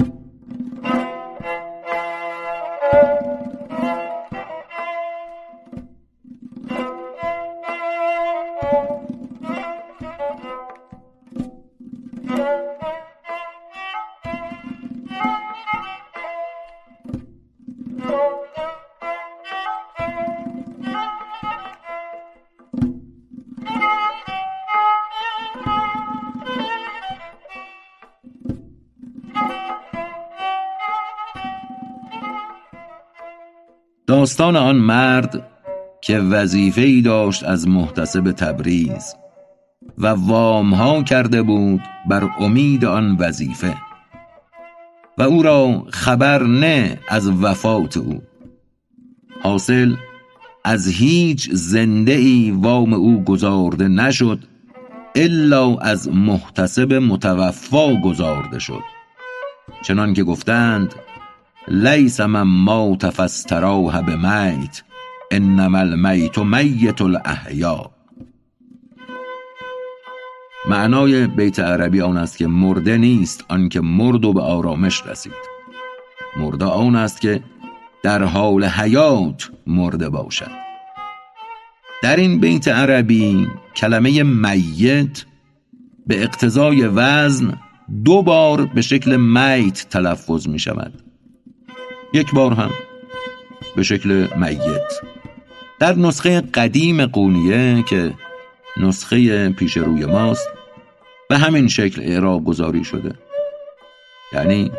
you داستان آن مرد که وظیفه ای داشت از محتسب تبریز و وام ها کرده بود بر امید آن وظیفه. و او را خبر نه از وفات او. حاصل از هیچ زنده ای وام او گزارده نشد الا از محتسب متوفا گزارده شد. چنان که گفتند لیس من مات فاستراح بمیت انما المیت میت الاحیا. معنای بیت عربی آن است که مرده نیست آنکه مرد و به آرامش رسید. مرده آن است که در حال حیات مرده باشد. در این بیت عربی کلمه میت به اقتضای وزن دو بار به شکل میت تلفظ می شود یک بار هم. به شکل میت. در نسخه قدیم قونیه که نسخه پیش روی ماست به همین شکل اعراب گذاری شده. یعنی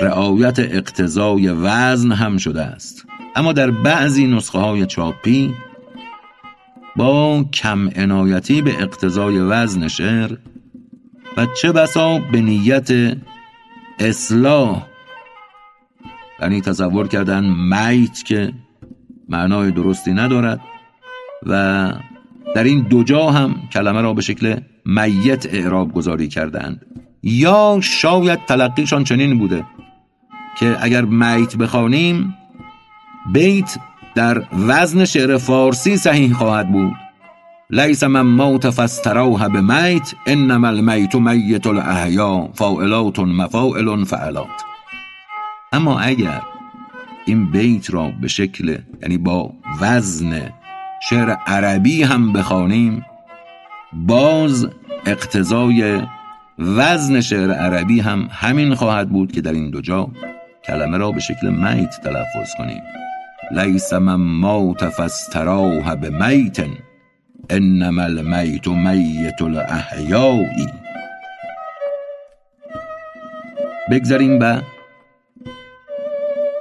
رعایت اقتضای وزن هم شده است. اما در بعضی نسخه های چاپی با کم عنایتی به اقتضای وزن شعر و چه بسا به نیت اصلاح یعنی تصور کردن میت که معنای درستی ندارد و در این دو جا هم کلمه را به شکل میت اعراب گذاری کردند. یا شاید تلقیشان چنین بوده که اگر میت بخوانیم بیت در وزن شعر فارسی صحیح خواهد بود. لیس من موت فاستراح به میت انما المیت میت الاحیا فاعلات مفاعل فعلات. اما اگر این بیت را به شکل یعنی با وزن شعر عربی هم بخوانیم باز اقتضای وزن شعر عربی هم همین خواهد بود که در این دو جا کلمه را به شکل میت تلفظ کنیم. لیس من موت فاستراح به میت انما المیت میت الاحیایی بگذاریم به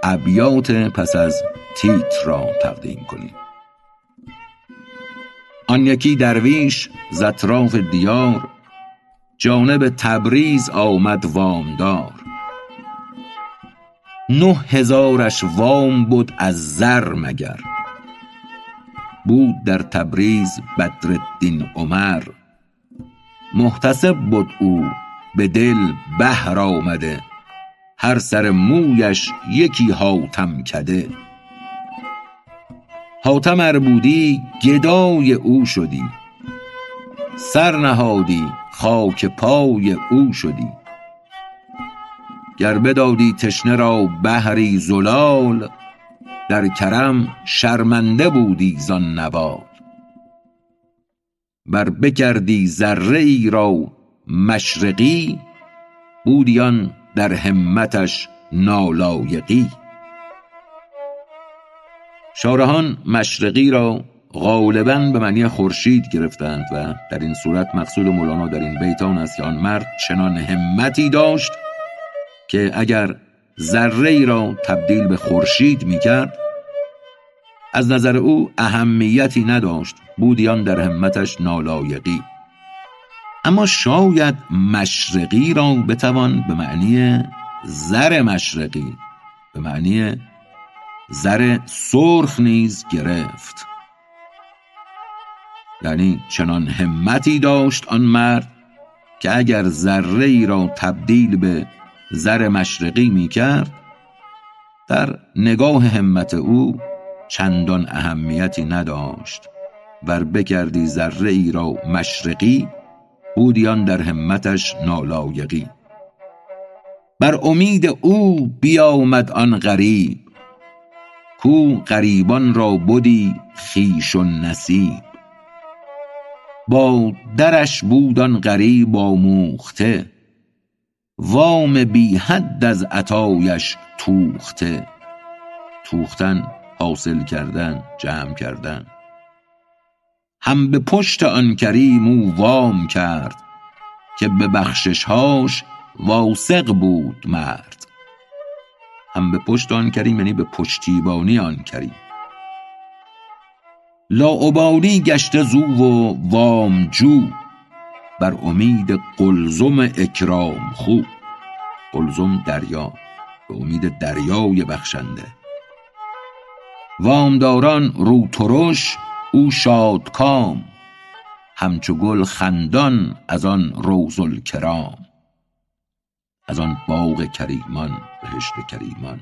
ابیات پس از تیتر را تقدیم کنیم. آن یکی درویش ز اطراف دیار جانب تبریز آمد وامدار. نه هزارش وام بود از زر مگر. بود در تبریز بدرالدین عمر. محتسب بود او به دل بحر آمده. هر سر مویش یکی حاتم کده. حاتم ار بودی گدای او شدی. سر نهادی خاک پای او شدی. گر بدادی تشنه را بحری زلال در کرم شرمنده بودی زان نوال. ور بکردی ذره ای را مشرقی بودی آن در همتش نالایقی. شارحان مشرقی را غالبا به معنی خورشید گرفتند و در این صورت مقصود مولانا در این بیتان است که آن مرد چنان همتی داشت که اگر ذره ای را تبدیل به خورشید می کرد از نظر او اهمیتی نداشت. بودیان در همتش نالایقی. اما شاید مشرقی را بتوان به معنی زر مشرقی به معنی زر سرخ نیز گرفت. یعنی چنان همتی داشت آن مرد که اگر ذره ای را تبدیل به زر مشرقی می کرد در نگاه همت او چندان اهمیتی نداشت. ور بکردی ذره ای را مشرقی بودیان در همتش نالایقی. بر امید او بیامد آن غریب. کو غریبان را بدی خویش و نصیب. با درش بود آن غریب آموخته. وام بی حد از عطایش توخته. توختن حاصل کردن جمع کردن. هم به پشت آن کریم او وام کرد که به بخششهاش واثق بود مرد. هم به پشت آن کریم یعنی به پشتیبانی آن کریم. لاابالی گشته زو و وامجو بر امید قلزم اکرام خو. قلزم دریا به امید دریای بخشنده. وامداران رو ترش او شادکام همچو گل خندان از آن روض الکرام از آن باغ کریمان بهشت کریمان.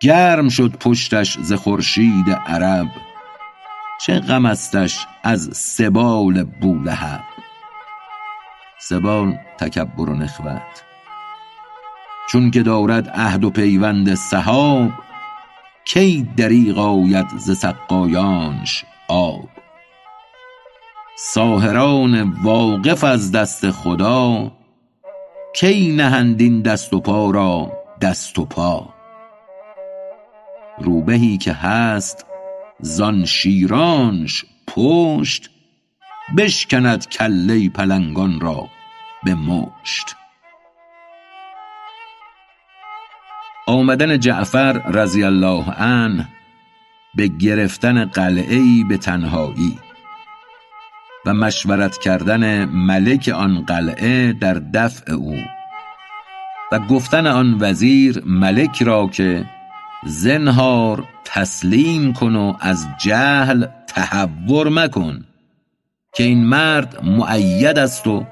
گرم شد پشتش ز خورشید عرب چه غم استش از سبال بولهب. سبال تکبر و نخوت چون که دارد عهد و پیوند سحاب کی دریغ آید ز سقایانش آب؟ ساحران واقف از دست خدا کی نهند این دست و پا را دست و پا؟ روبهی که هست زان شیرانش پشت بشکند کله پلنگان را به مشت. آمدن جعفر رضی الله عنه به گرفتن قلعه ای به تنهایی و مشورت کردن ملک آن قلعه در دفع او و گفتن آن وزیر ملک را که زنهار تسلیم کن و از جهل تهور مکن که این مرد معید است و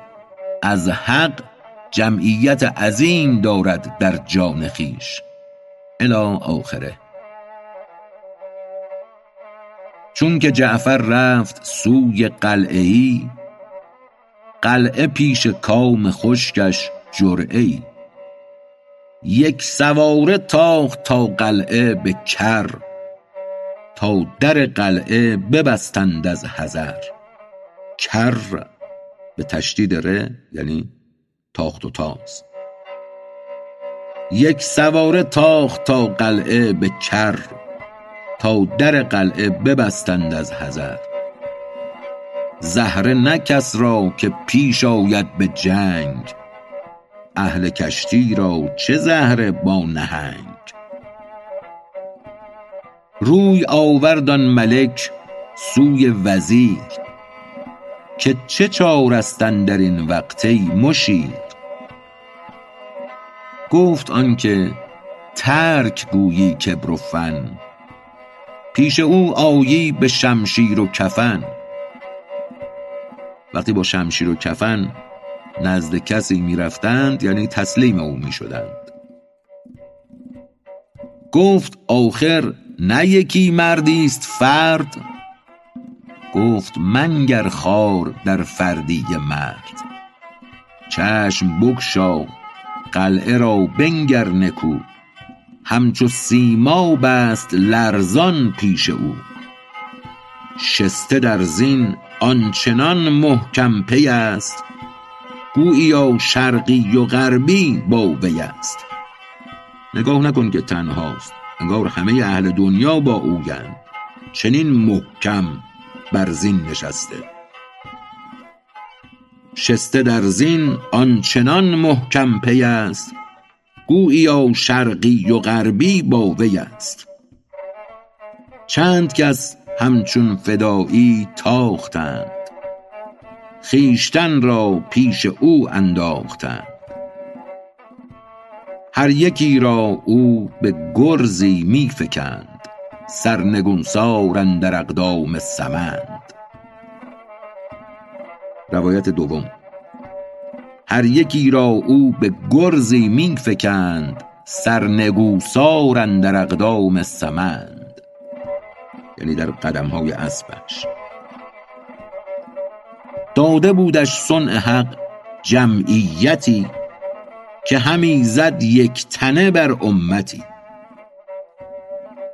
از حق جمعیت عظیم دارد در جان خویش الی آخره. چون که جعفر رفت سوی قلعه ای قلعه پیش کام خشکش جرعه ای یک سواره تاخت تا قلعه به کر تا در قلعه ببستند از حذر. کر به تشدید ره یعنی تاخت و تاز. یک سواره تاخت تا قلعه به کر تا در قلعه ببستند از حذر. زهره نه کس را که پیش آید به جنگ اهل کشتی را چه زهره با نهنگ. روی آورد آن ملک سوی وزیر که چه چاره است اندر این وقت ای مشیر؟ گفت آنکه ترک گویی کبر و فن. پیش او آیی به شمشیر و کفن. وقتی با شمشیر و کفن نزد کسی می‌رفتند یعنی تسلیم او می‌شدند. گفت آخر نه یکی مردی است فرد. گفت منگر خار در فردی مرد. چشم بگشا قلعه را بنگر نکو. همچو سیماب است لرزان پیش او. شسته در زین آنچنان محکم پی است. گوییا شرقی و غربی با وی است. نگاه نکن که تنهاست. انگار همه اهل دنیا با اویند. چنین محکم بر زین نشسته. شسته در زین آنچنان محکم پی است گوییا شرقی و غربی با وی است. چند کس همچون فدایی تاختند خویشتن را پیش او انداختند. هر یکی را او به گرزی می فکند سرنگونسار اندر اقدام سمند. روایت دوم. هر یکی را او به گرزی می فکند سرنگوسار اندر اقدام سمند. یعنی در قدم های اسبش. داده بودش صنع حق جمعیتی که همی زد یک تنه بر امتی.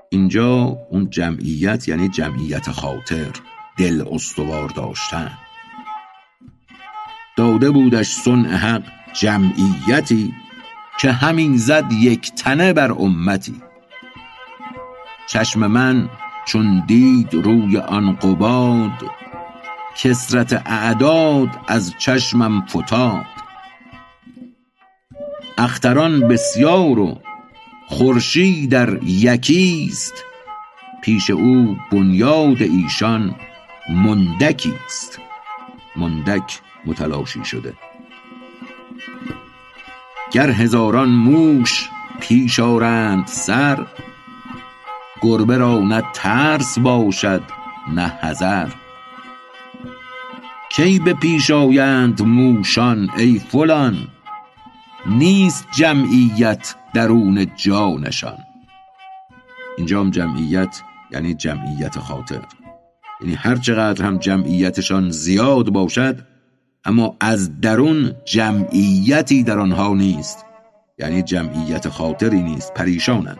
اینجا اون جمعیت یعنی جمعیت خاطر دل استوار داشتن. داده بودش صنع حق جمعیتی که همین زد یک تنه بر امتی. چشم من چون دید روی آن قباد کسرت اعداد از چشمم فتاد. اختران بسیار و خورشید در یکیست پیش او بنیاد ایشان مندکی است. مندک متلاشی شده. گر هزاران موش پیش آرند سر گربه را نه ترس باشد نه حذر. کی به پیش آیند موشان ای فلان؟ نیست جمعیت درون جانشان. اینجا جمعیت یعنی جمعیت خاطر. یعنی هر چقدر هم جمعیتشان زیاد باشد اما از درون جمعیتی در آنها نیست. یعنی جمعیت خاطری نیست پریشانند.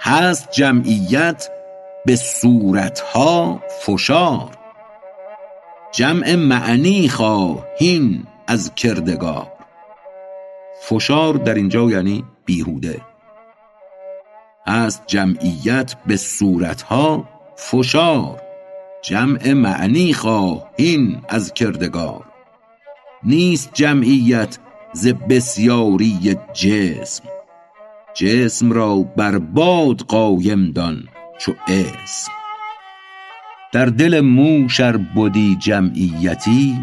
هست جمعیت به صورتها فشار. جمع معنی خواهین از کردگار. فشار در اینجا یعنی بیهوده. هست جمعیت به صورتها فشار. جمع معنی خواهین از کردگار. نیست جمعیت ز بسیاری جسم. جسم را بر باد قایم دان چو اسم. در دل موش ار بدی جمعیتی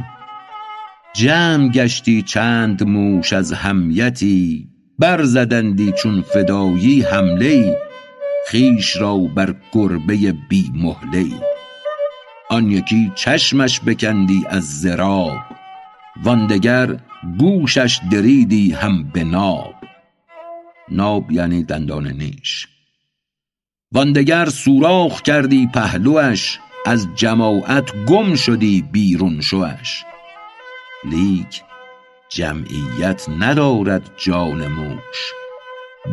جمع گشتی چند موش از همیتی. برزدندی چون فدایی حمله ای خویش را بر گربه بی مهله آن یکی چشمش بکندی از ضراب وان دگر گوشش دریدی هم به ناب. ناب یعنی دندان نیش. وان دگر سوراخ کردی پهلوش از جماعت گم شدی بیرون شوش. لیک جمعیت ندارد جان موش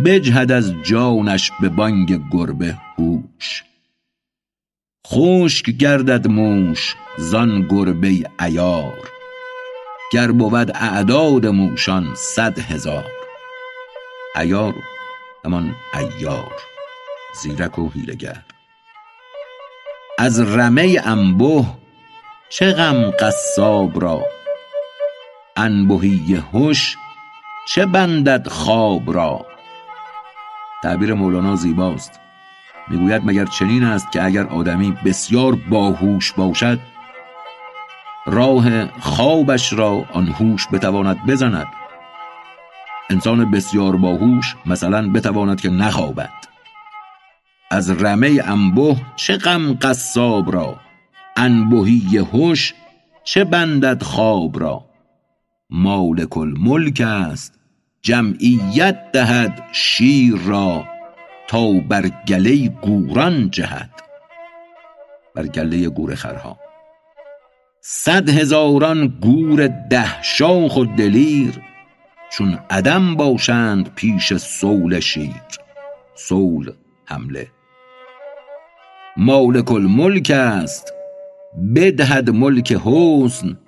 بجهد از جانش به بانگ گربه هوش. خشک گردد موش زان گربه عیار. گر بود اعداد موشان صد هزار. عیار همان عیار زیرک و حیلگر. از رمه انبه چه غم قصاب را؟ انبهی هش چه بندد خواب را؟ تعبیر مولانا زیباست. می‌گوید مگر چنین است که اگر آدمی بسیار باهوش باشد راه خوابش را آن هوش بتواند بزند؟ انسان بسیار باهوش مثلا بتواند که نخوابد. از رمه انبه چه غم قصاب را؟ انبهی هوش چه بندد خواب را؟ مالک الملک است جمعیت دهد شیر را. تا بر گله گوران جهد بر گله گورخرها صد هزاران گور ده شاخ و دلیر چون عدم باشند پیش صول شیر صول حمله. مالک الملک است بدهد ملک حسن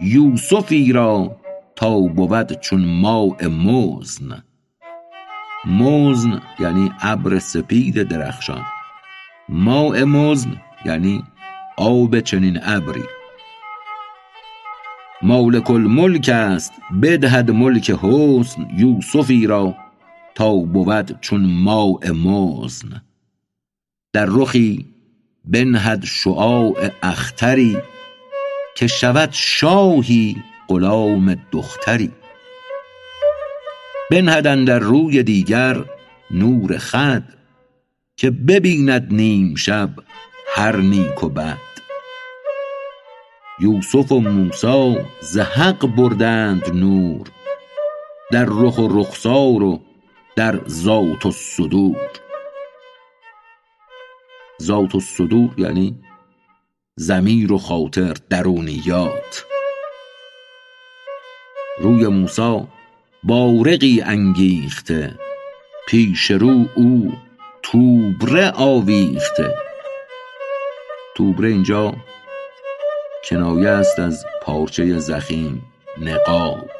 یوسفی را تا بود چون ماء مزن مزن یعنی ابر سپید درخشان. ماء مزن یعنی آب چنین ابری. مالک الملک است بدهد ملک حسن یوسفی را تا بود چون ماء مزن. در رخی بنهد شعاع اختری که شود شاهی غلام دختری. بنهد اندر روی دیگر نور خود که ببیند نیم شب هر نیک و بد. یوسف و موسی ز حق بردند نور در رخ و رخسار و در ذات الصدور. ذات الصدور یعنی ضمیر و خاطر درونیات. روی موسی بارقی انگیخته. پیش رو او توبره آویخته. توبره اینجا کنایه است از پارچه زخیم نقاب.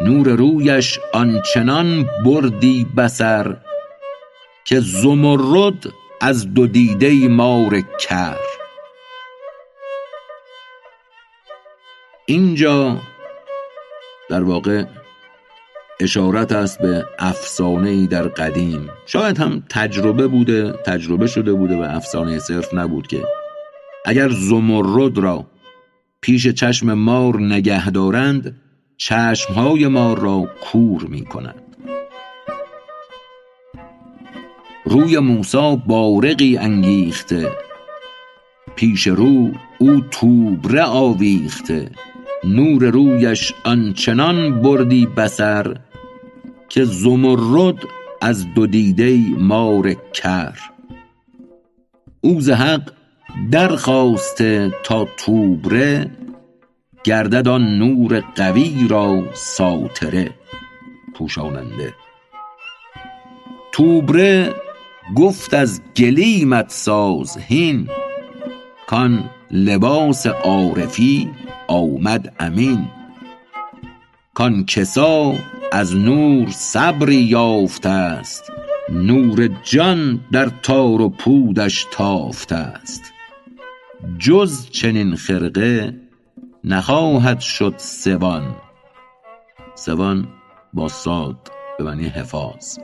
نور رویش آنچنان بردی بسر که زمرد از دو دیده مار کر. اینجا در واقع اشارت است به افسانه ای در قدیم. شاید هم تجربه بوده تجربه شده بوده و افسانه صرف نبود که. اگر زمرد را پیش چشم مار نگه دارند چشمهای مار را کور می کند روی موسا بارقی انگیخته پیش رو او توبره آویخته. نور رویش آنچنان بردی بسر که زمرد از دو دیده مار کر. او ز حق درخواسته تا توبره گردد آن نور قوی را ساتره. پوشاننده. توبره گفت از گلیمت ساز هین کان لباس عارفی آمد امین. کان کسا از نور صبری یافته است نور جان در تار و پودش تافته است. جز چنین خرقه نخواهد شد سوان. سوان با صاد به معنی حفاظ.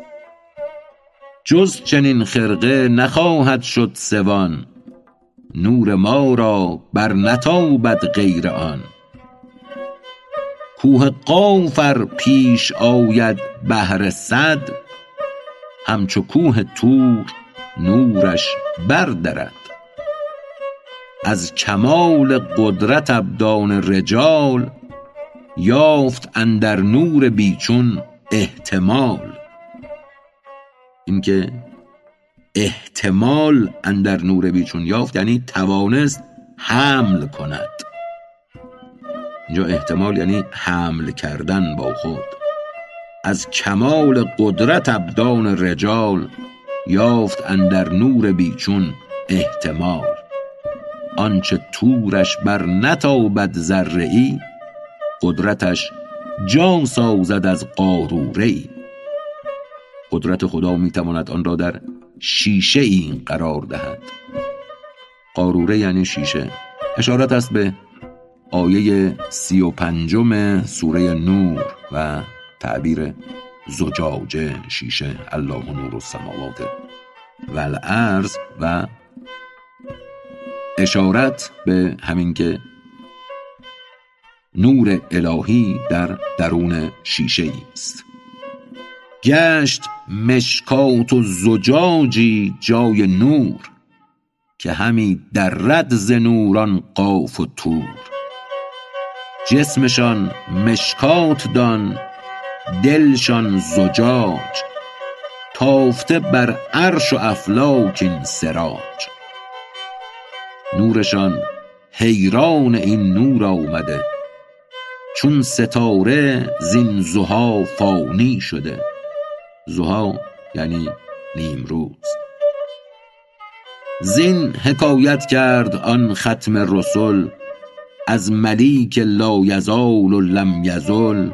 جز چنین خرقه نخواهد شد سوان. نور ما را بر نتابد غیر آن. کوه قاف ار پیش آید بهر صد همچو کوه طور نورش بردرد. از کمال قدرت ابدان رجال یافت اندر نور بی چون احتمال. اینکه احتمال اندر نور بی چون یافت یعنی توانست حمل کند. اینجا احتمال یعنی حمل کردن با خود. از کمال قدرت ابدان رجال یافت اندر نور بیچون احتمال. آنچه تورش بر نتابد ذره ای قدرتش جان سازد از قاروره ای قدرت خدا می‌تواند آن را در شیشه ای قرار دهد. قاروره یعنی شیشه. اشارت است به آیه سی و پنجم سوره نور و تعبیر زجاجه شیشه. الله نور السماوات و الارض و اشارت به همین که نور الهی در درون شیشه است. گشت مشکات و زجاجی جای نور که همی درد ز نوران قاف و طور جسمشان مشکات دان دلشان زجاج تافته بر عرش و افلاک این سراج. نورشان حیران این نور آمده چون ستاره زین ضحی فانی شده. ضحی یعنی نیمروز. زین حکایت کرد آن ختم رسل از ملیک لایزال و لم یزل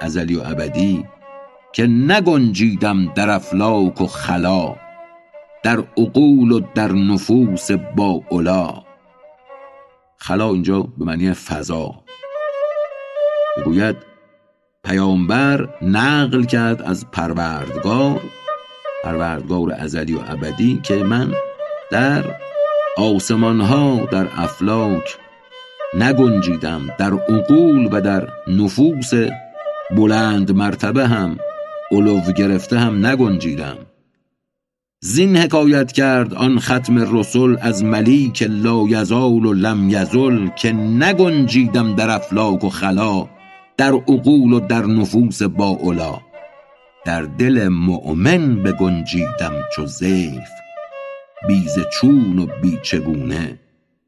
ازلی و ابدی که نگنجیدم در افلاک و خلا در عقول و در نفوس با علا خلا اینجا به معنی فضا. بگوید پیامبر نقل کرد از پروردگار پروردگار ازلی و ابدی که من در آسمان ها در افلاک نگنجیدم در عقول و در نفوس بلند مرتبه هم علو گرفته هم نگنجیدم. زین حکایت کرد آن ختم رسول از ملیک لا یزال و لم یزل که نگنجیدم در افلاک و خلا. در عقول و در نفوس با علا در دل مؤمن بگنجیدم چو زیف. بیز چون و بی چگونه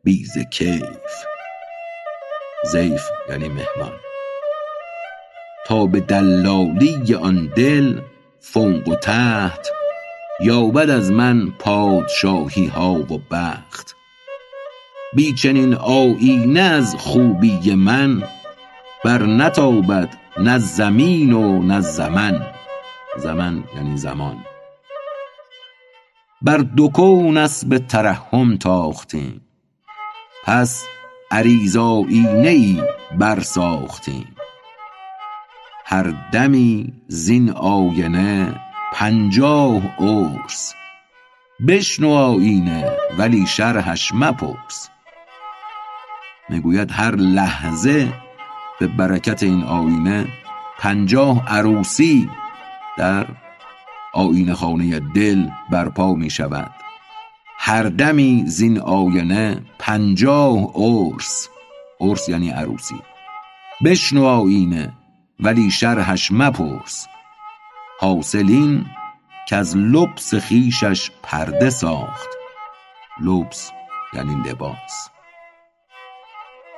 بیز کیف. زیف یعنی مهمان. تا به دلالی آن دل فوق و تحت یابد از من پادشاهی ها و بخت. بی چنین آیینه از خوبی من بر نتابد نه زمین و نه زمن. زمن یعنی زمان. بر دو کون اسب ترحم تاختیم. پس عریض آیینه ای برساختیم. هر دمی زین آینه پنجاه عرس. بشنو آیینه ولی شرحش مپرس. می‌گوید هر لحظه به برکت این آینه پنجاه عروسی در آینه خانه دل برپا می شود. هر دمی زین آینه پنجاه عرس. عرس یعنی عروسی. بشنو آینه ولی شرحش مپرس. حاصلین که از لبس خیشش پرده ساخت. لبس یعنی لباس.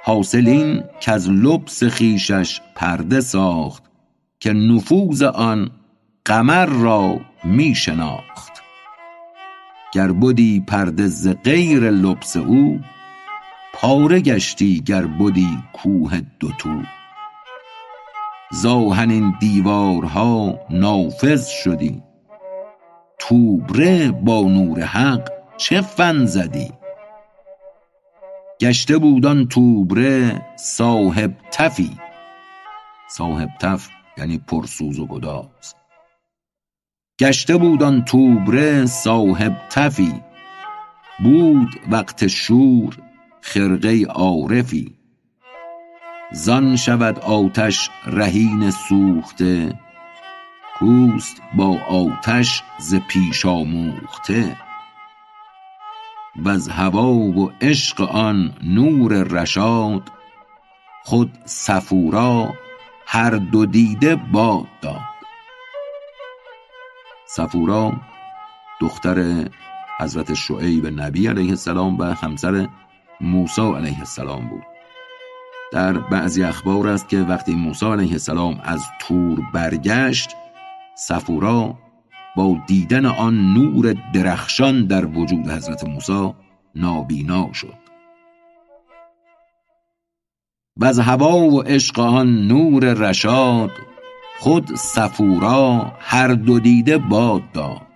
حاصلین که از لبس خیشش پرده ساخت که نفوذ آن قمر را می شناخت. گر بدی پرده ز غیر لبس او پاره گشتی گر بدی کوه دوتو ز آهنین دیوارها نافذ شدی توبره با نور حق چه فن زدی؟ گشته بود آن توبره صاحب تفی. صاحب تف یعنی پرسوز و گداز. گشته بود آن توبره صاحب تفی. بود وقت شور خرقه عارفی. زان شود آتش رهین سوخته. کوست با آتش ز پیش آموخته. وز هوا و عشق آن نور رشاد خود صفورا هر دو دیده باد داد. صفورا دختر حضرت شعیب نبی علیه السلام و همسر موسی علیه السلام بود. در بعضی اخبار است که وقتی موسی علیه السلام از تور برگشت صفورا با دیدن آن نور درخشان در وجود حضرت موسی نابینا شد. و از هوا و عشق آن نور رشاد خود صفورا هر دو دیده باد داد.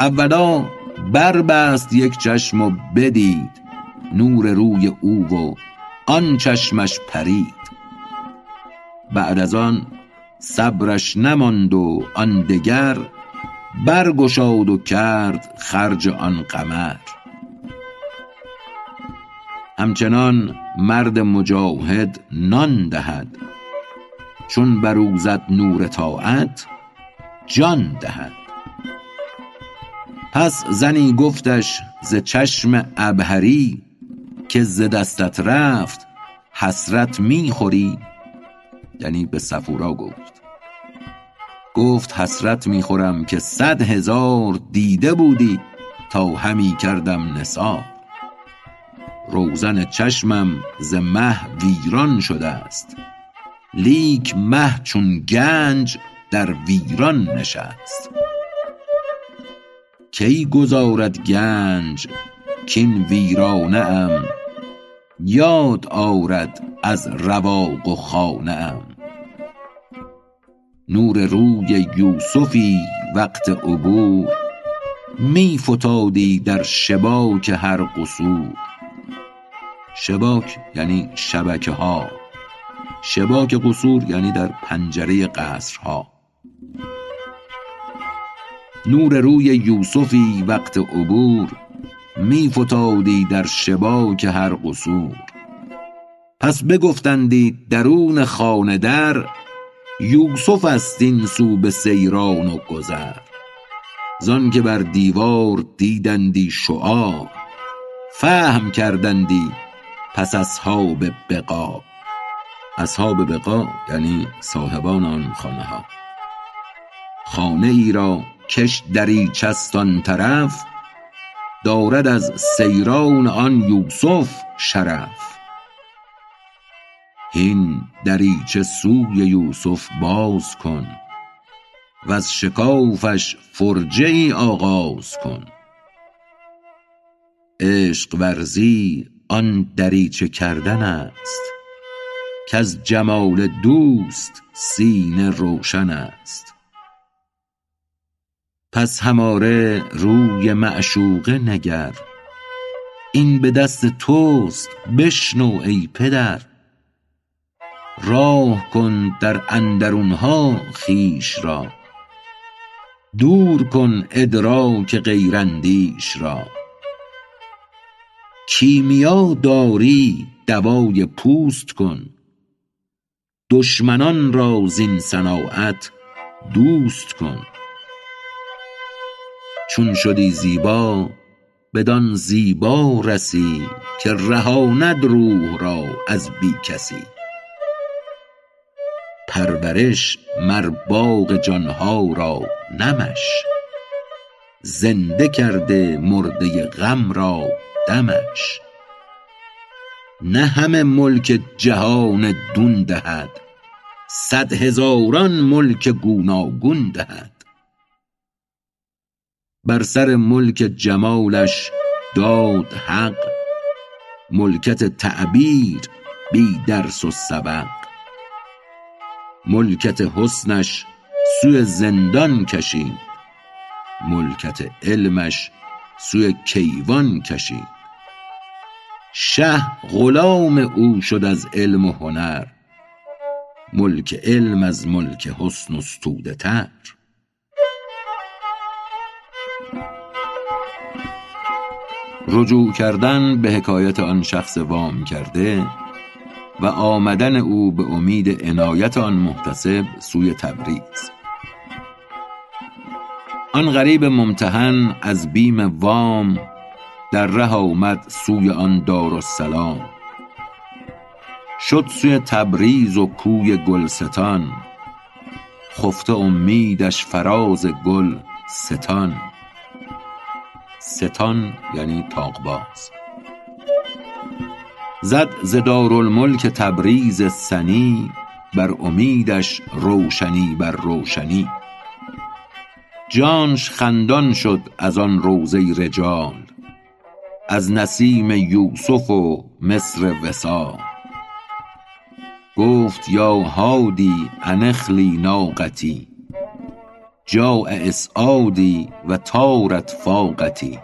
اولا بربست یک چشم و بدید نور روی او و آن چشمش پرید. بعد از آن صبرش نماند و آن دگر برگشاد و کرد خرج آن قمر. همچنان مرد مجاهد نان دهد چون بروزد نور طاعت جان دهد. پس زنی گفتش ز چشم عبهری که ز دستت رفت حسرت می خوری. یعنی به صفورا گفت. گفت حسرت می خورم که صد هزار دیده بودی تا همی کردم نثار روزن چشمم ز مه ویران شده است. لیک مه چون گنج در ویران نشست. کی گذارد گنج کین ویرانه ام؟ یاد آرد از رواق و خانه ام. نور روی یوسفی وقت عبور می فتادی در شباک هر قصور. شباک یعنی شبکه ها شباک قصور یعنی در پنجره قصرها. نور روی یوسفی وقت عبور می فتادی در شباک هر قصور. پس بگفتندی درون خانه در یوسف است این سو به سیران و گذر. زان که بر دیوار دیدندی شعار فهم کردندی پس اصحاب بقا اصحاب بقا یعنی صاحبان آن خانه ها خانه ای را کش دریچه است آن طرف دارد از سیران آن یوسف شرف. هین دریچه سوی یوسف باز کن وز شکافش فرجه ای آغاز کن. عشق ورزی آن دریچه کردن است کز جمال دوست سینه روشن است. پس هماره روی معشوقه نگر این به دست توست بشنو ای پدر. راه کن در اندرونها خویش را. دور کن ادراک غیراندیش را. کیمیا داری دوای پوست کن. دشمنان را زین صناعت دوست کن. چون شدی زیبا بدان زیبا رسی که رهاند روح را از بی کسی. پرورش مر باغ جانها را نمش. زنده کرده مرده غم را دمش. نه همه ملک جهان دون دهد صد هزاران ملک گوناگون دهد. بر سر ملک جمالش داد حق ملکت تعبیر بی درس و سبق. ملکت حسنش سوی زندان کشید ملکت علمش سوی کیوان کشید شه غلام او شد از علم و هنر. ملک علم از ملک حسن استوده تر. رجوع کردن به حکایت آن شخص وام کرده و آمدن او به امید عنایت آن محتسب سوی تبریز. آن غریب ممتحن از بیم وام در ره آمد سوی آن دارالسلام. شد سوی تبریز و کوی گلستان خفته امیدش فراز گل ستان ستان یعنی طاقباز. زد ز دارالملک تبریز سنی بر امیدش روشنی بر روشنی. جانش خندان شد از آن روضه رجال از نسیم یوسف و مصر وصال. گفت یا حادی أن اخلی ناقتی جاء اسعادی و طارت فاقتی.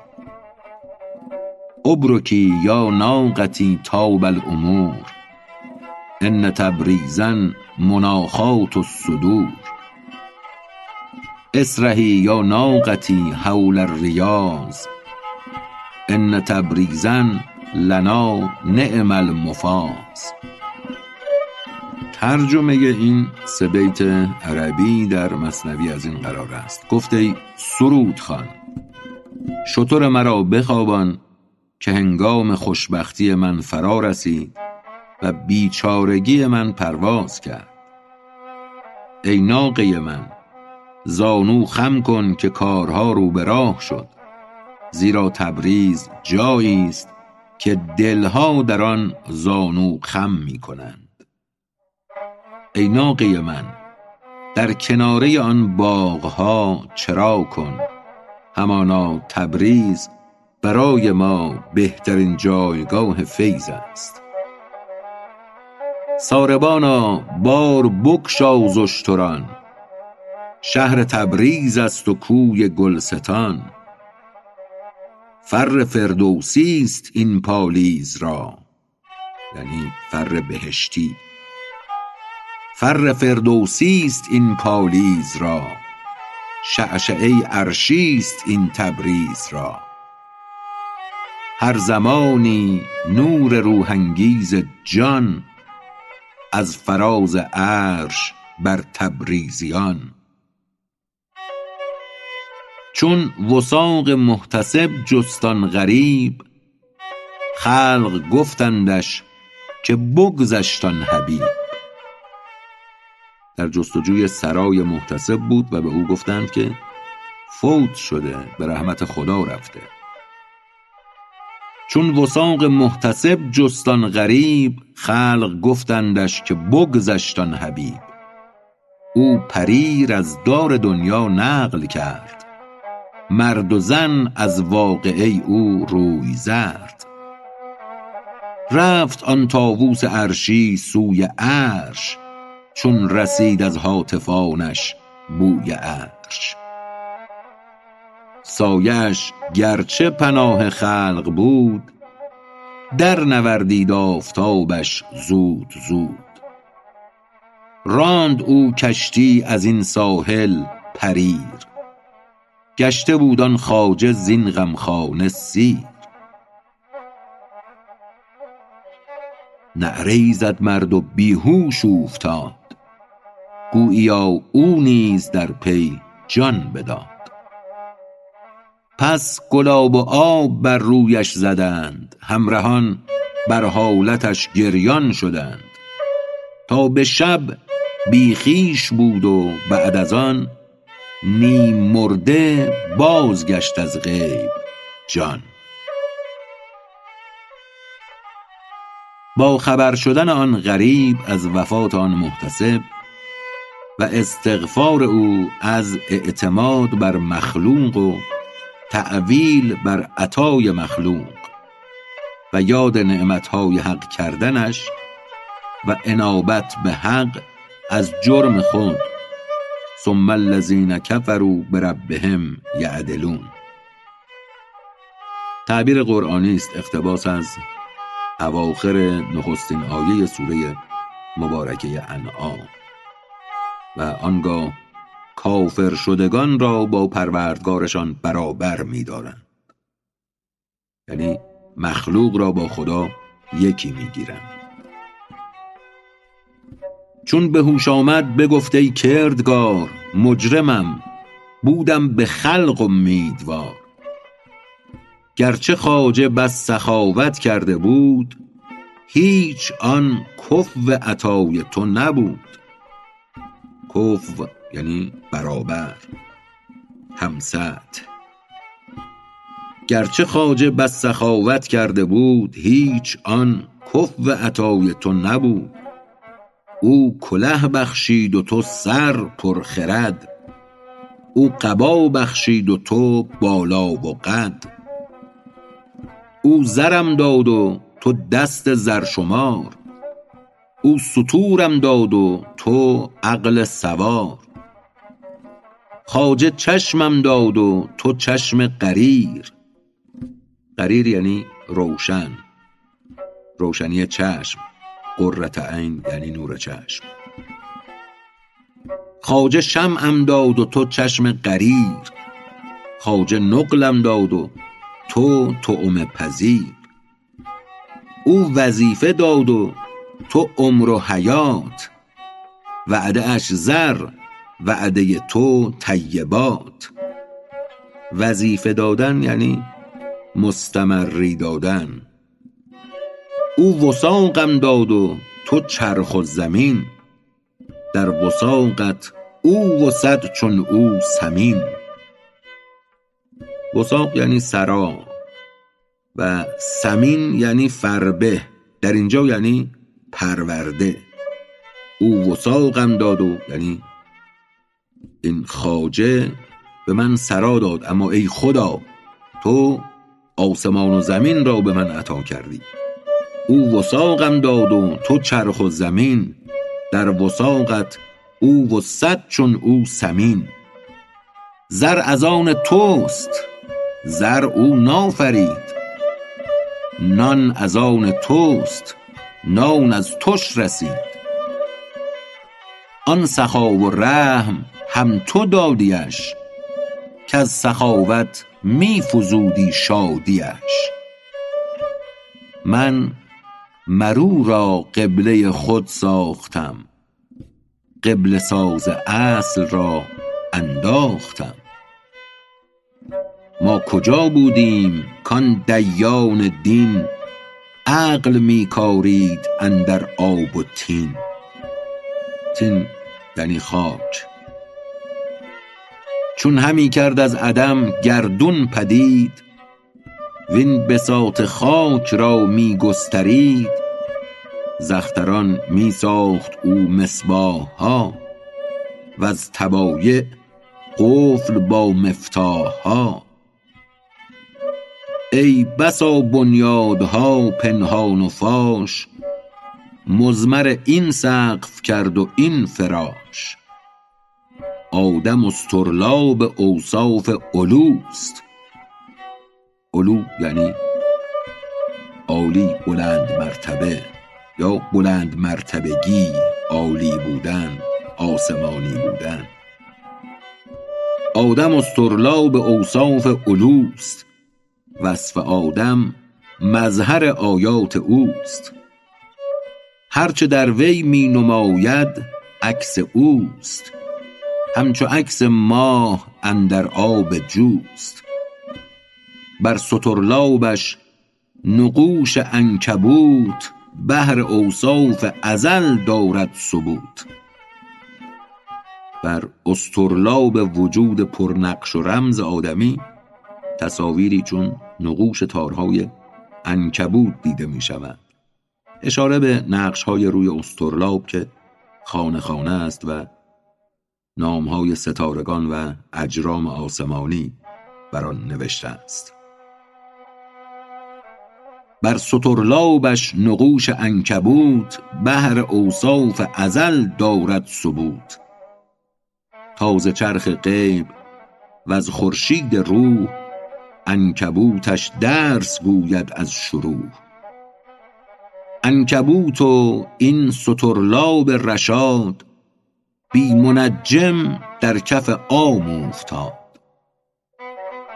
ابرکی یا ناقتی طاب الامور ان تبریزا مناخات الصدور. اسرحی یا ناقتی حول الریاض ان تبریزا لنا نعم المفاز ترجمه این سه بیت عربی در مثنوی از این قرار است. گفت ای سرود خوان شتر مرا بخوابان که هنگام خوشبختی من فرا رسید و بیچارگی من پرواز کرد. ای ناقه من زانو خم کن که کارها رو به راه شد زیرا تبریز جایی است که دلها در آن زانو خم می کنند. ای ناقه من در کناره آن باغها چرا کن همانا تبریز برای ما بهترین جایگاه فیض است. ساربانا بار بگشا ز اشتران شهر تبریز است و کوی گلستان. فر فردوسی است این پالیز را. یعنی فر بهشتی. فر فردوسی است این پالیز را. شعشعه عرشی است این تبریز را. هر زمانی نور روح انگیز جان از فراز عرش بر تبریزیان. چون وثاق محتسب جست آن غریب خلق گفتندش که بگذشت آن حبیب. در جستجوی سرای محتسب بود و به او گفتند که فوت شده به رحمت خدا رفته. چون وساق محتسب جستان غریب خلق گفتندش که بگذشتان حبیب. او پریر از دار دنیا نقل کرد. مرد و زن از واقعه او روی زرد. رفت آن طاووس عرشی سوی عرش چون رسید از هاتفانش بوی عرش. سایش گرچه پناه خلق بود در نوردید آفتابش زود زود. راند او کشتی از این ساحل پریر گشته بود آن خواجه زین غمخانه سیر. نعره زد مرد و بیهوش اوفتاد گوییا او نیز در پی جان بداد. پس گلاب و آب بر رویش زدند. همرهان بر حالتش گریان شدند. تا به شب بی خویش بود و بعد از آن نیم مرده بازگشت از غیب جان. با خبر شدن آن غریب از وفات آن محتسب و استغفار او از اعتماد بر مخلوق و تأویل بر عطای مخلوق و یاد نعمتهای حق کردنش و انابت به حق از جرم خود. ثم الذین کفروا بربهم یعدلون. تعبیر قرآنی است اقتباس از اواخر نخستین آیه سوره مبارکه انعام. و آنگاه کافر شدگان را با پروردگارشان برابر می‌دارند. یعنی مخلوق را با خدا یکی می‌گیرند. چون به هوش آمد بگفت ای کردگار مجرمم بودم به خلق امیدوار. گرچه خواجه بس سخاوت کرده بود هیچ آن کفو عطای تو نبود. کفو یعنی برابر. همسط. گرچه خواجه بس سخاوت کرده بود هیچ آن کفو عطای تو نبود. او کله بخشید و تو سر پر خرد. او قبا بخشید و تو بالا و قد. او زرم داد و تو دست زرشمار او ستورم داد و تو عقل سوار. خواجه چشمم داد و تو چشم قریر. قریر یعنی روشن. روشنی چشم. قرة عین یعنی نور چشم. خواجه شمعم داد و تو چشم قریر. خواجه نقلم داد و تو طعمه پذیر. او وظیفه داد و تو عمر و حیات. وعده اش زر وعده تو طیبات. وظیفه دادن یعنی مستمری دادن. او وثاقم داد و تو چرخ و زمین. در وثاقت او وثد چون او ثمین وثاق یعنی سرا و ثمین یعنی فربه. در اینجا یعنی پرورده. او وثاقم داد و یعنی این خواجه به من سرا داد اما ای خدا تو آسمان و زمین را به من عطا کردی. او وثاقم داد و تو چرخ و زمین در وثاقت او وثد چون او ثمین زر از آن توست زر او نافرید. نان از آن توست نان از تش رسید. آن سخا و رحم هم تو دادیش کز سخاوت می فزودی شادیش. من مر او را قبله خود ساختم قبله ساز اصل را انداختم. ما کجا بودیم کان دیان دین عقل می کارید اندر آب و طین طین یعنی خاک. چون همی کرد از عدم گردون پدید وین بساط خاک را می گسترید زختران می ساخت او مصباح ها وز طبایع قفل با مفتاح ها ای بسا بنیادها پنهان و فاش مضمر این سقف کرد و این فراش. آدم اصطرلاب اوصاف علوست. علو یعنی عالی بلند مرتبه یا بلند مرتبگی عالی بودن آسمانی بودن. آدم اصطرلاب اوصاف علوست. وصف آدم مظهر آیات اوست. هرچه در وی می نماید عکس اوست. همچو عکس ماه اندر آب جوست. بر سطرلابش نقوش عنکبوت بهر اوصاف ازل دارد ثبوت. بر اصطرلاب وجود پرنقش و رمز آدمی تصاویری چون نقوش تارهای عنکبوت دیده می شود اشاره به نقش های روی اصطرلاب که خانه خانه است و نام های ستارگان و اجرام آسمانی بر آن نوشته است. بر سطرلابش نقوش عنکبوت بهر اوصاف ازل دارد ثبوت. تاز چرخ غیب وز خورشید روح عنکبوتش درس گوید از شروح. عنکبوت و این سطرلاب رشاد بی منجم در کف عام اوفتاد.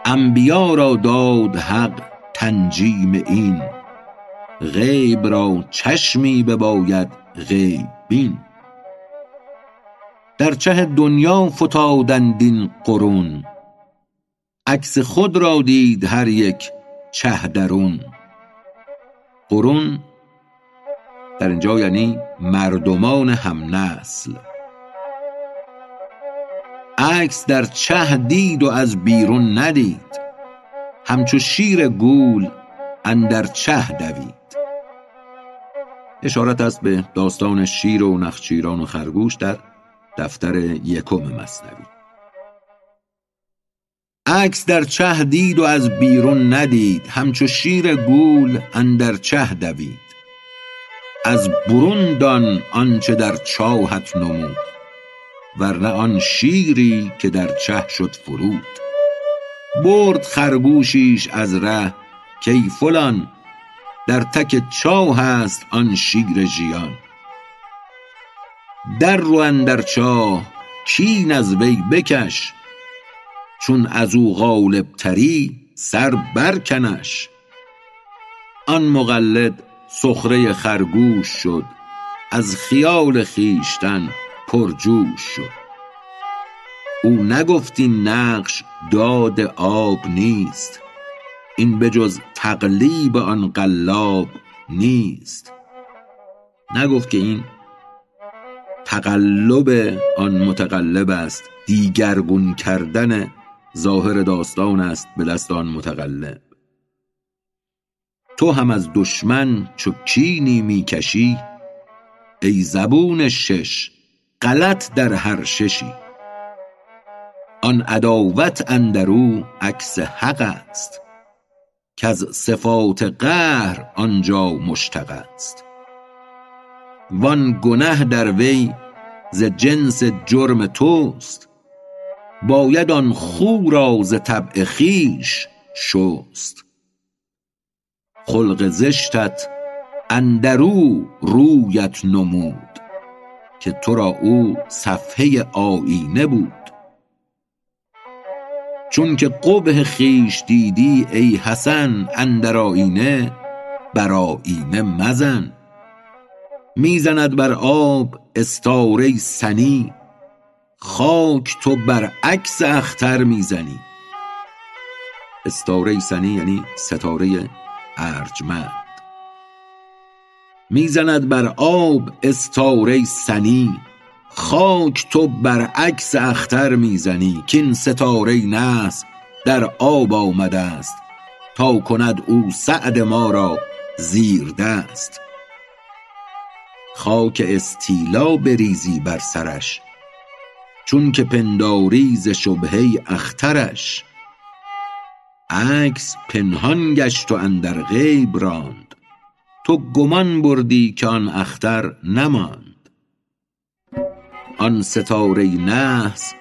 انبیا را داد حق تنجیم این. غیب را چشمی بباید غیب بین در چه دنیا فتادند این قرون. عکس خود را دید هر یک چه درون. قرون در اینجا یعنی مردمان هم نسل عکس در چه دید و از بیرون ندید. همچو شیر گول اندر چه دوید. اشارت است به داستان شیر و نخچیران و خرگوش در دفتر یکم مصنوی. عکس در چه دید و از بیرون ندید همچو شیر گول اندر چه دوید. از برون دان آنچه در چاهت نمود. ورنه آن شیری که در چه شد فرود. برد خرگوشیش از ره کای فلان؟ در تک چاه است آن شیر ژیان در رو اندر چاه کین از وی بکش چون از او غالب تری سر برکنش. آن مقلد سخره خرگوش شد از خیال خویشتن پرجوش شد. او نگفت این نقش داد آب نیست. این به جز تقلیب آن قلاب نیست. نگفت که این تقلب آن متقلب است. دیگرگون کردن ظاهر داستان است به دست آن متقلب. تو هم از دشمن چو کینی می کشی ای زبون شش غلط در هر ششی. آن عداوت اندرو عکس حق است کز صفات قهر آنجا مشتق است. وان گنه در وی ز جنس جرم توست باید آن خو را ز طبع خویش شست. خلق زشتت اندرو رویت نمود. که تو را او صفحه آیینه بود. چون که قبح خویش دیدی ای حسن اندر آیینه بر آیینه مزن. می زند بر آب استاره سنی خاک تو بر عکس اختر می زنی استاره سنی یعنی ستاره ارجمند. می زند بر آب استاره سنی. خاک تو بر عکس اختر می زنی کین ستاره نحس در آب آمده است تا کند او سعد ما را زیر دست. خاک استیلا بریزی بر سرش چون که پنداری ز شبهه اخترش. عکس پنهان گشت و اندر غیب راند. تو گمان بردی که آن اختر نماند. آن ستاره نحس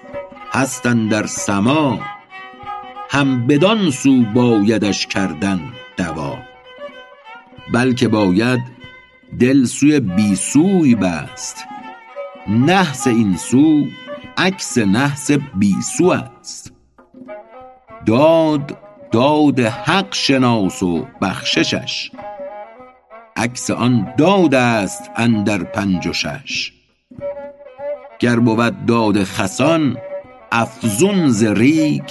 هست اندر سما هم بدان سو بایدش کردن دوا. بلکه باید دل سوی بی سوی بست نحس این سو عکس نحس بی سو است. داد داد حق شناس و بخششش عکس آن داد است اندر پنج و شش. گر بود داد خسان افزون ز ریگ.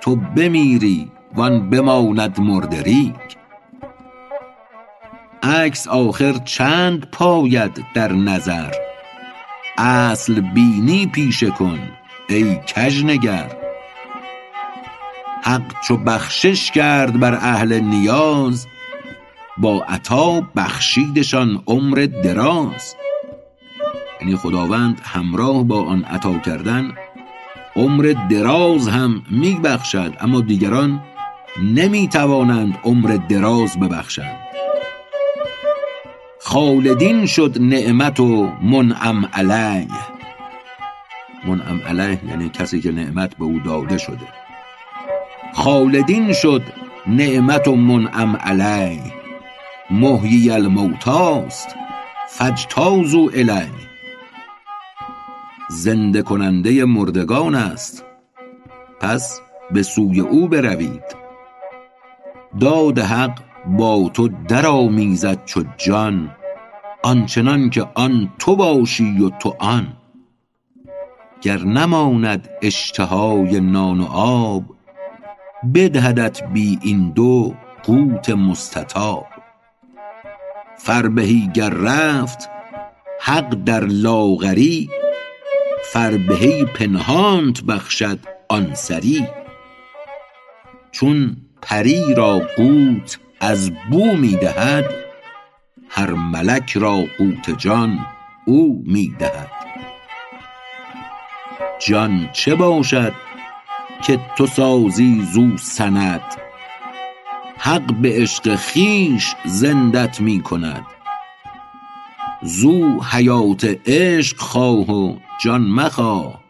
تو بمیری وان بماند مرده ریگ. عکس آخر چند پاید در نظر؟ اصل بینی پیشه کن ای کژنگر. حق چو بخشش کرد بر اهل نیاز با عطا بخشیدشان عمر دراز. یعنی خداوند همراه با آن عطا کردن عمر دراز هم می بخشد اما دیگران نمی توانند عمر دراز ببخشند. خالدین شد نعمت و منعم علیه. منعم علیه یعنی کسی که نعمت به او داده شده. خالدین شد نعمت و منعم علیه. محیی الموتاست فاجتازوا الیه. زنده کننده مردگان است. پس به سوی او بروید. داد حق با تو درآمیزد چو جان آنچنان که آن تو باشی و تو آن. گر نماند اشتهای نان و آب بدهدت بی این دو قوت مستطاب. فربهی گر رفت حق در لاغری فربهی پنهانت بخشد آن سری. چون پری را قوت از بو می دهد هر ملک را قوت جان او می دهد. جان چه باشد که تو سازی زو سند؟ حق به عشق خویش زندت می کند. زو حیات عشق خواه و جان مخواه.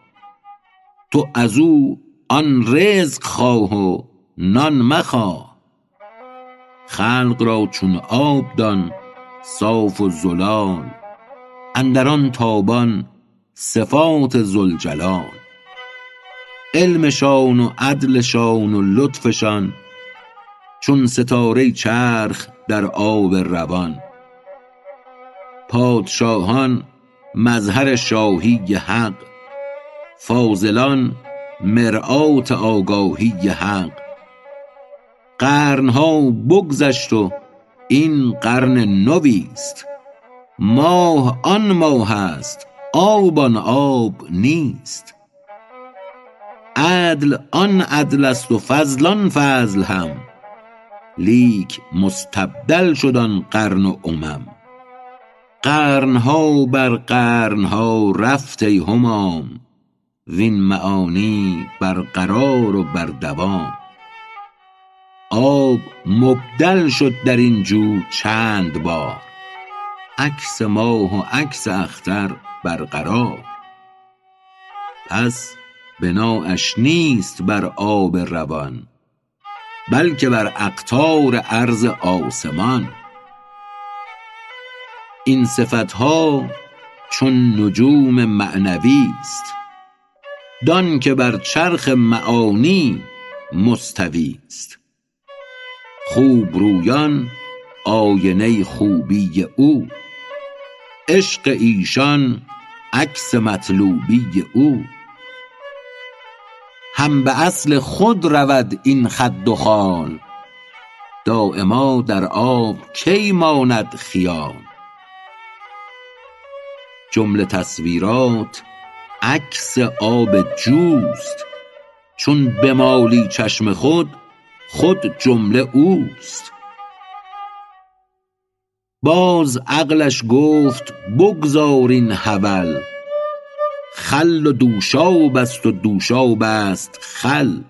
تو ازو آن رزق خواه و نان مخواه. خلق را چون آب دان صاف و زلال. اندر آن تابان صفات ذوالجلال. علمشان و عدلشان و لطفشان چون ستاره چرخ در آب روان. پادشاهان مظهر شاهی حق فاضلان مرآت آگاهی حق. قرنها بگذشت و این قرن نویست ماه آن ماه است آب آن آب نیست. عدل آن عدل است و فضل آن فضل هم. لیک مستبدل شد آن قرن و امم. قرنها بر قرنها رفت ای همام وین معانی برقرار و بر دوام. آب مبدل شد در این جو چند بار. عکس ماه و عکس اختر برقرار پس بنااش نیست بر آب روان. بلکه بر اقطار عرض آسمان. این صفتها چون نجوم معنوی است. دان که بر چرخ معانی مستوی است. خوبرویان آینه خوبی او. عشق ایشان عکس مطلوبی او. هم به اصل خود رود این خد و خال. دایما در آب کی ماند خیال؟ جمله تصویرات عکس آب جوست. چون بمالی چشم خود خود جمله اوست. باز عقلش گفت بگذارین حول. خل و دوشاب است و دوشاب است خل.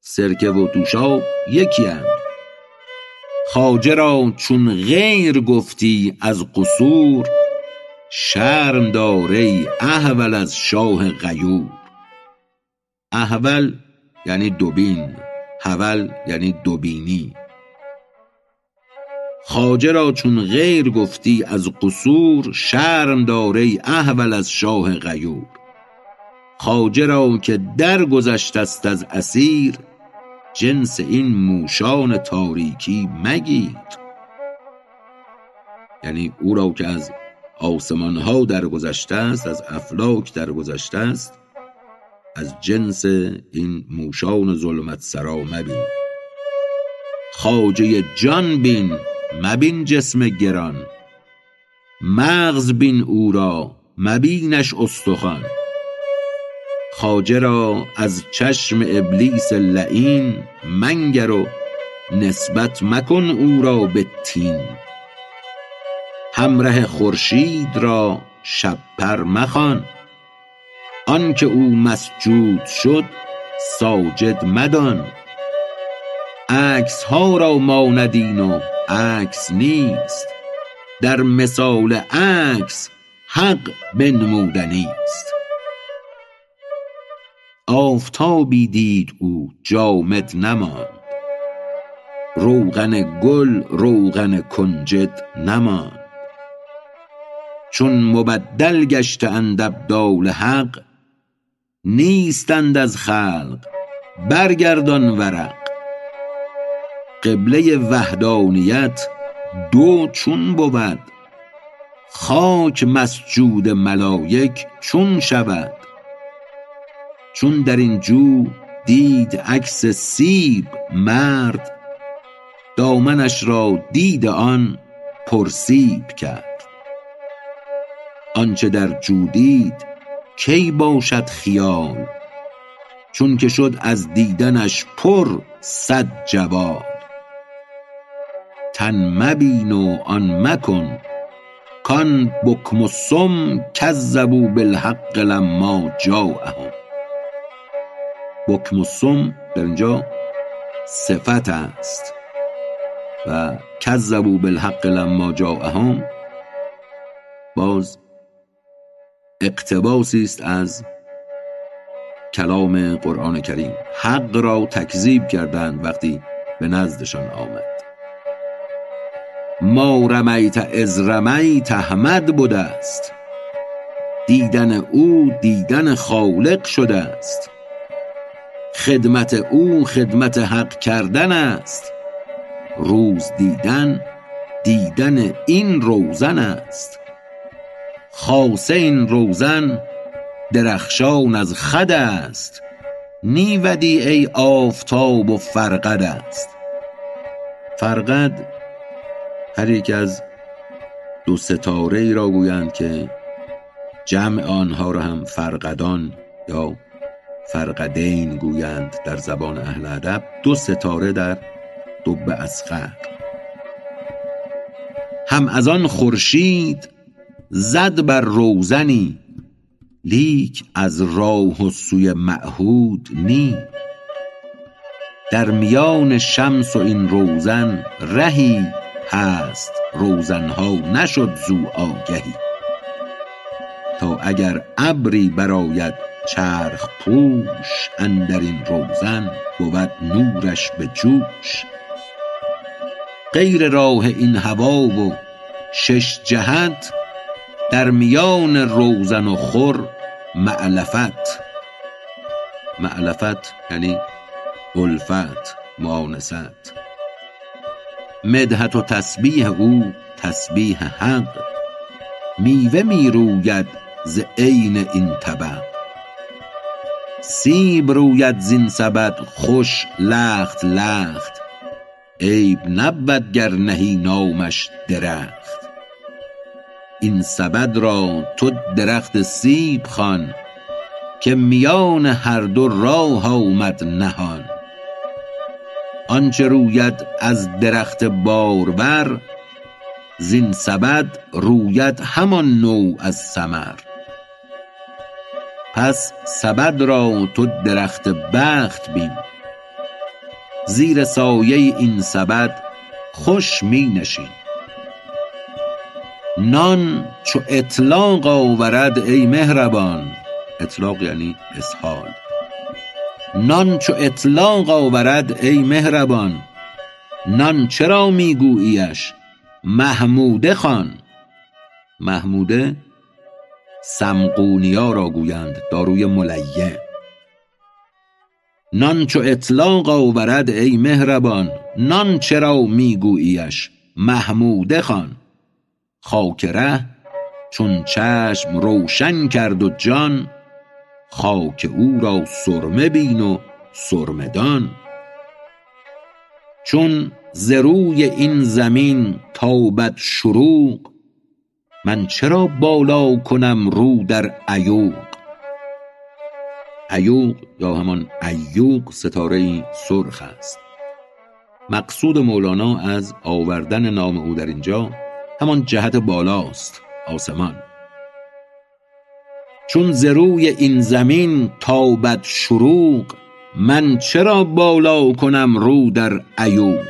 سرکه و دوشاب یکی هم خواجه را چون غیر گفتی از قصور شرم دار ای احول از شاه غیور. احول یعنی دوبین حول یعنی دوبینی. خواجه را چون غیر گفتی از قصور شرم دار ای احول از شاه غیور. خواجه را که درگذشته است از اسیر جنس این موشان تاریکی مگید یعنی او را که از آسمان ها درگذشته است از افلاک درگذشته است از جنس این موشان ظلمت سرا مبین. خواجه جان بین مبین جسم گران. مغز بین او را مبینش استخوان. خواجه را از چشم ابلیس لعین منگر و نسبت مکن او را به تین. همره خورشید را شب پر مخوان. آنکه او مسجود شد ساجد مدان. عکس ها را ماند این و عکس نیست. در مثال عکس حق بنمودنی است. آفتابی دید او جامد نماند. روغن گل روغن کنجد نماند. چون مبدل گشته اند ابدال حق نیستند از خلق برگردان ورق. قبله وحدانیت دو چون بود. خاک مسجود ملایک چون شود. چون در این جو دید عکس سیب مرد دامنش را دید آن پرسیب کرد. آنچه در جو دید کی باشد خیال؟ چون که شد از دیدنش پر صد جوال تن مبین و آن مکن کان بکم و صم کذبوا بالحق لما جاءهم بکم و صم در اینجا صفت است و کذبوا بالحق لما جاءهم باز اقتباسی است از کلام قرآن کریم. حق را تکذیب کردند وقتی به نزدشان آمد. ما رمیت از رمیت احمد بوده است. دیدن او دیدن خالق شده است. خدمت او خدمت حق کردن است. روز دیدن دیدن این روزن است. خاصه این روزن درخشان از خد است. نیودی ای آفتاب و فرقد است. فرقد هر یک از دو ستاره ای را گویند که جمع آنها را هم فرقدان یا فرقدین گویند در زبان اهل ادب. دو ستاره در دب اصغر هم از آن خورشید زد بر روزنی لیک از راه و سوی معهود نی. در میان شمس و این روزن رهی هست روزنها نشد زو آگهی. تا اگر ابری برآید چرخ پوش اندر این روزن بود نورش به جوش. غیر راه این هوا و شش جهت در میان روزن و خور معلفت معلفت یعنی الفت مؤانست مدحت و تسبیح او تسبیح حق. میوه می روید ز عین این طبق سیب روید زین سبد خوش لخت لخت. عیب نبود گر نهی نامش درخت. این سبد را تو درخت سیب خوان که میان هر دو راه آمد نهان. آنچه روید از درخت بارور زین سبد روید همان نوع از ثمر. پس سبد را تو درخت بخت بین. زیر سایه این سبد خوش می نشین. نان چو اطلاق آورد ای مهربان. اطلاق یعنی اسهال. نان چو اطلاق آورد ای مهربان. نان چرا می گوییش محموده خوان محموده سمقونیا را گویند داروی ملیه نان چو اطلاق آورد ای مهربان. نان چرا می گوییش محموده خوان خاک ره چون چشم روشن کرد و جان خاک او را سرمه بین و سرمه دان. چون ز روی این زمین تابد شروق من چرا بالا کنم رو در عیوق؟ عیوق یا همان عیوق ستاره سرخ است. مقصود مولانا از آوردن نام او در اینجا همان جهت بالاست آسمان. چون ز روی این زمین تابد شروق من چرا بالا کنم رو در عیوق؟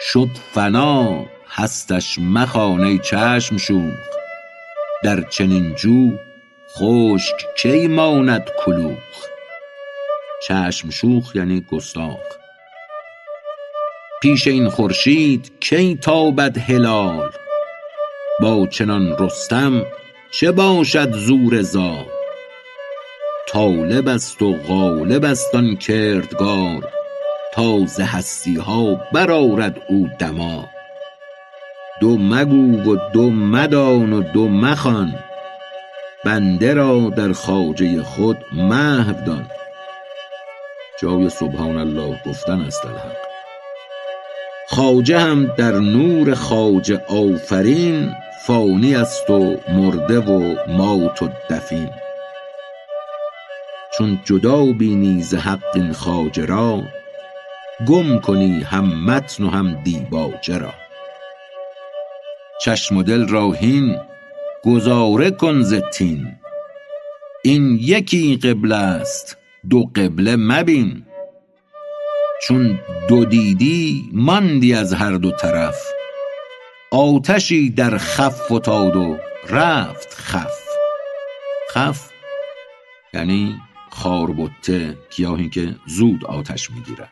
شد فنا هستش مخوان ای چشم شوخ در چنین جو خشک کی ماند کلوخ؟ چشم شوخ یعنی گستاخ. پیش این خورشید کی تابد هلال؟ با چنان رستم چه باشد زور زال طالب است و غالب است آن کردگار تا ز هستی ها برآرد او دمار. دو مگو و دو مدان و دو مخوان بنده را در خواجه خود محو دان. جای سبحان الله گفتن است الحق. خواجه هم در نور خواجه آفرین فانی است و مرده و مات و دفین چون جدا بینی ز حق این خواجه گم کنی هم متن و هم دیباچه را چشم و دل را هین گذاره کن ز طین این یکی قبله است دو قبله مبین. چون دو دیدی ماندی از هر دو طرف. آتشی در خف فتاد و رفت خف. خف یعنی خاربته گیاهی که زود آتش می‌گیرد.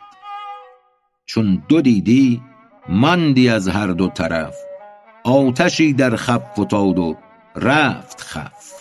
چون دو دیدی ماندی از هر دو طرف. آتشی در خف فتاد و رفت خف.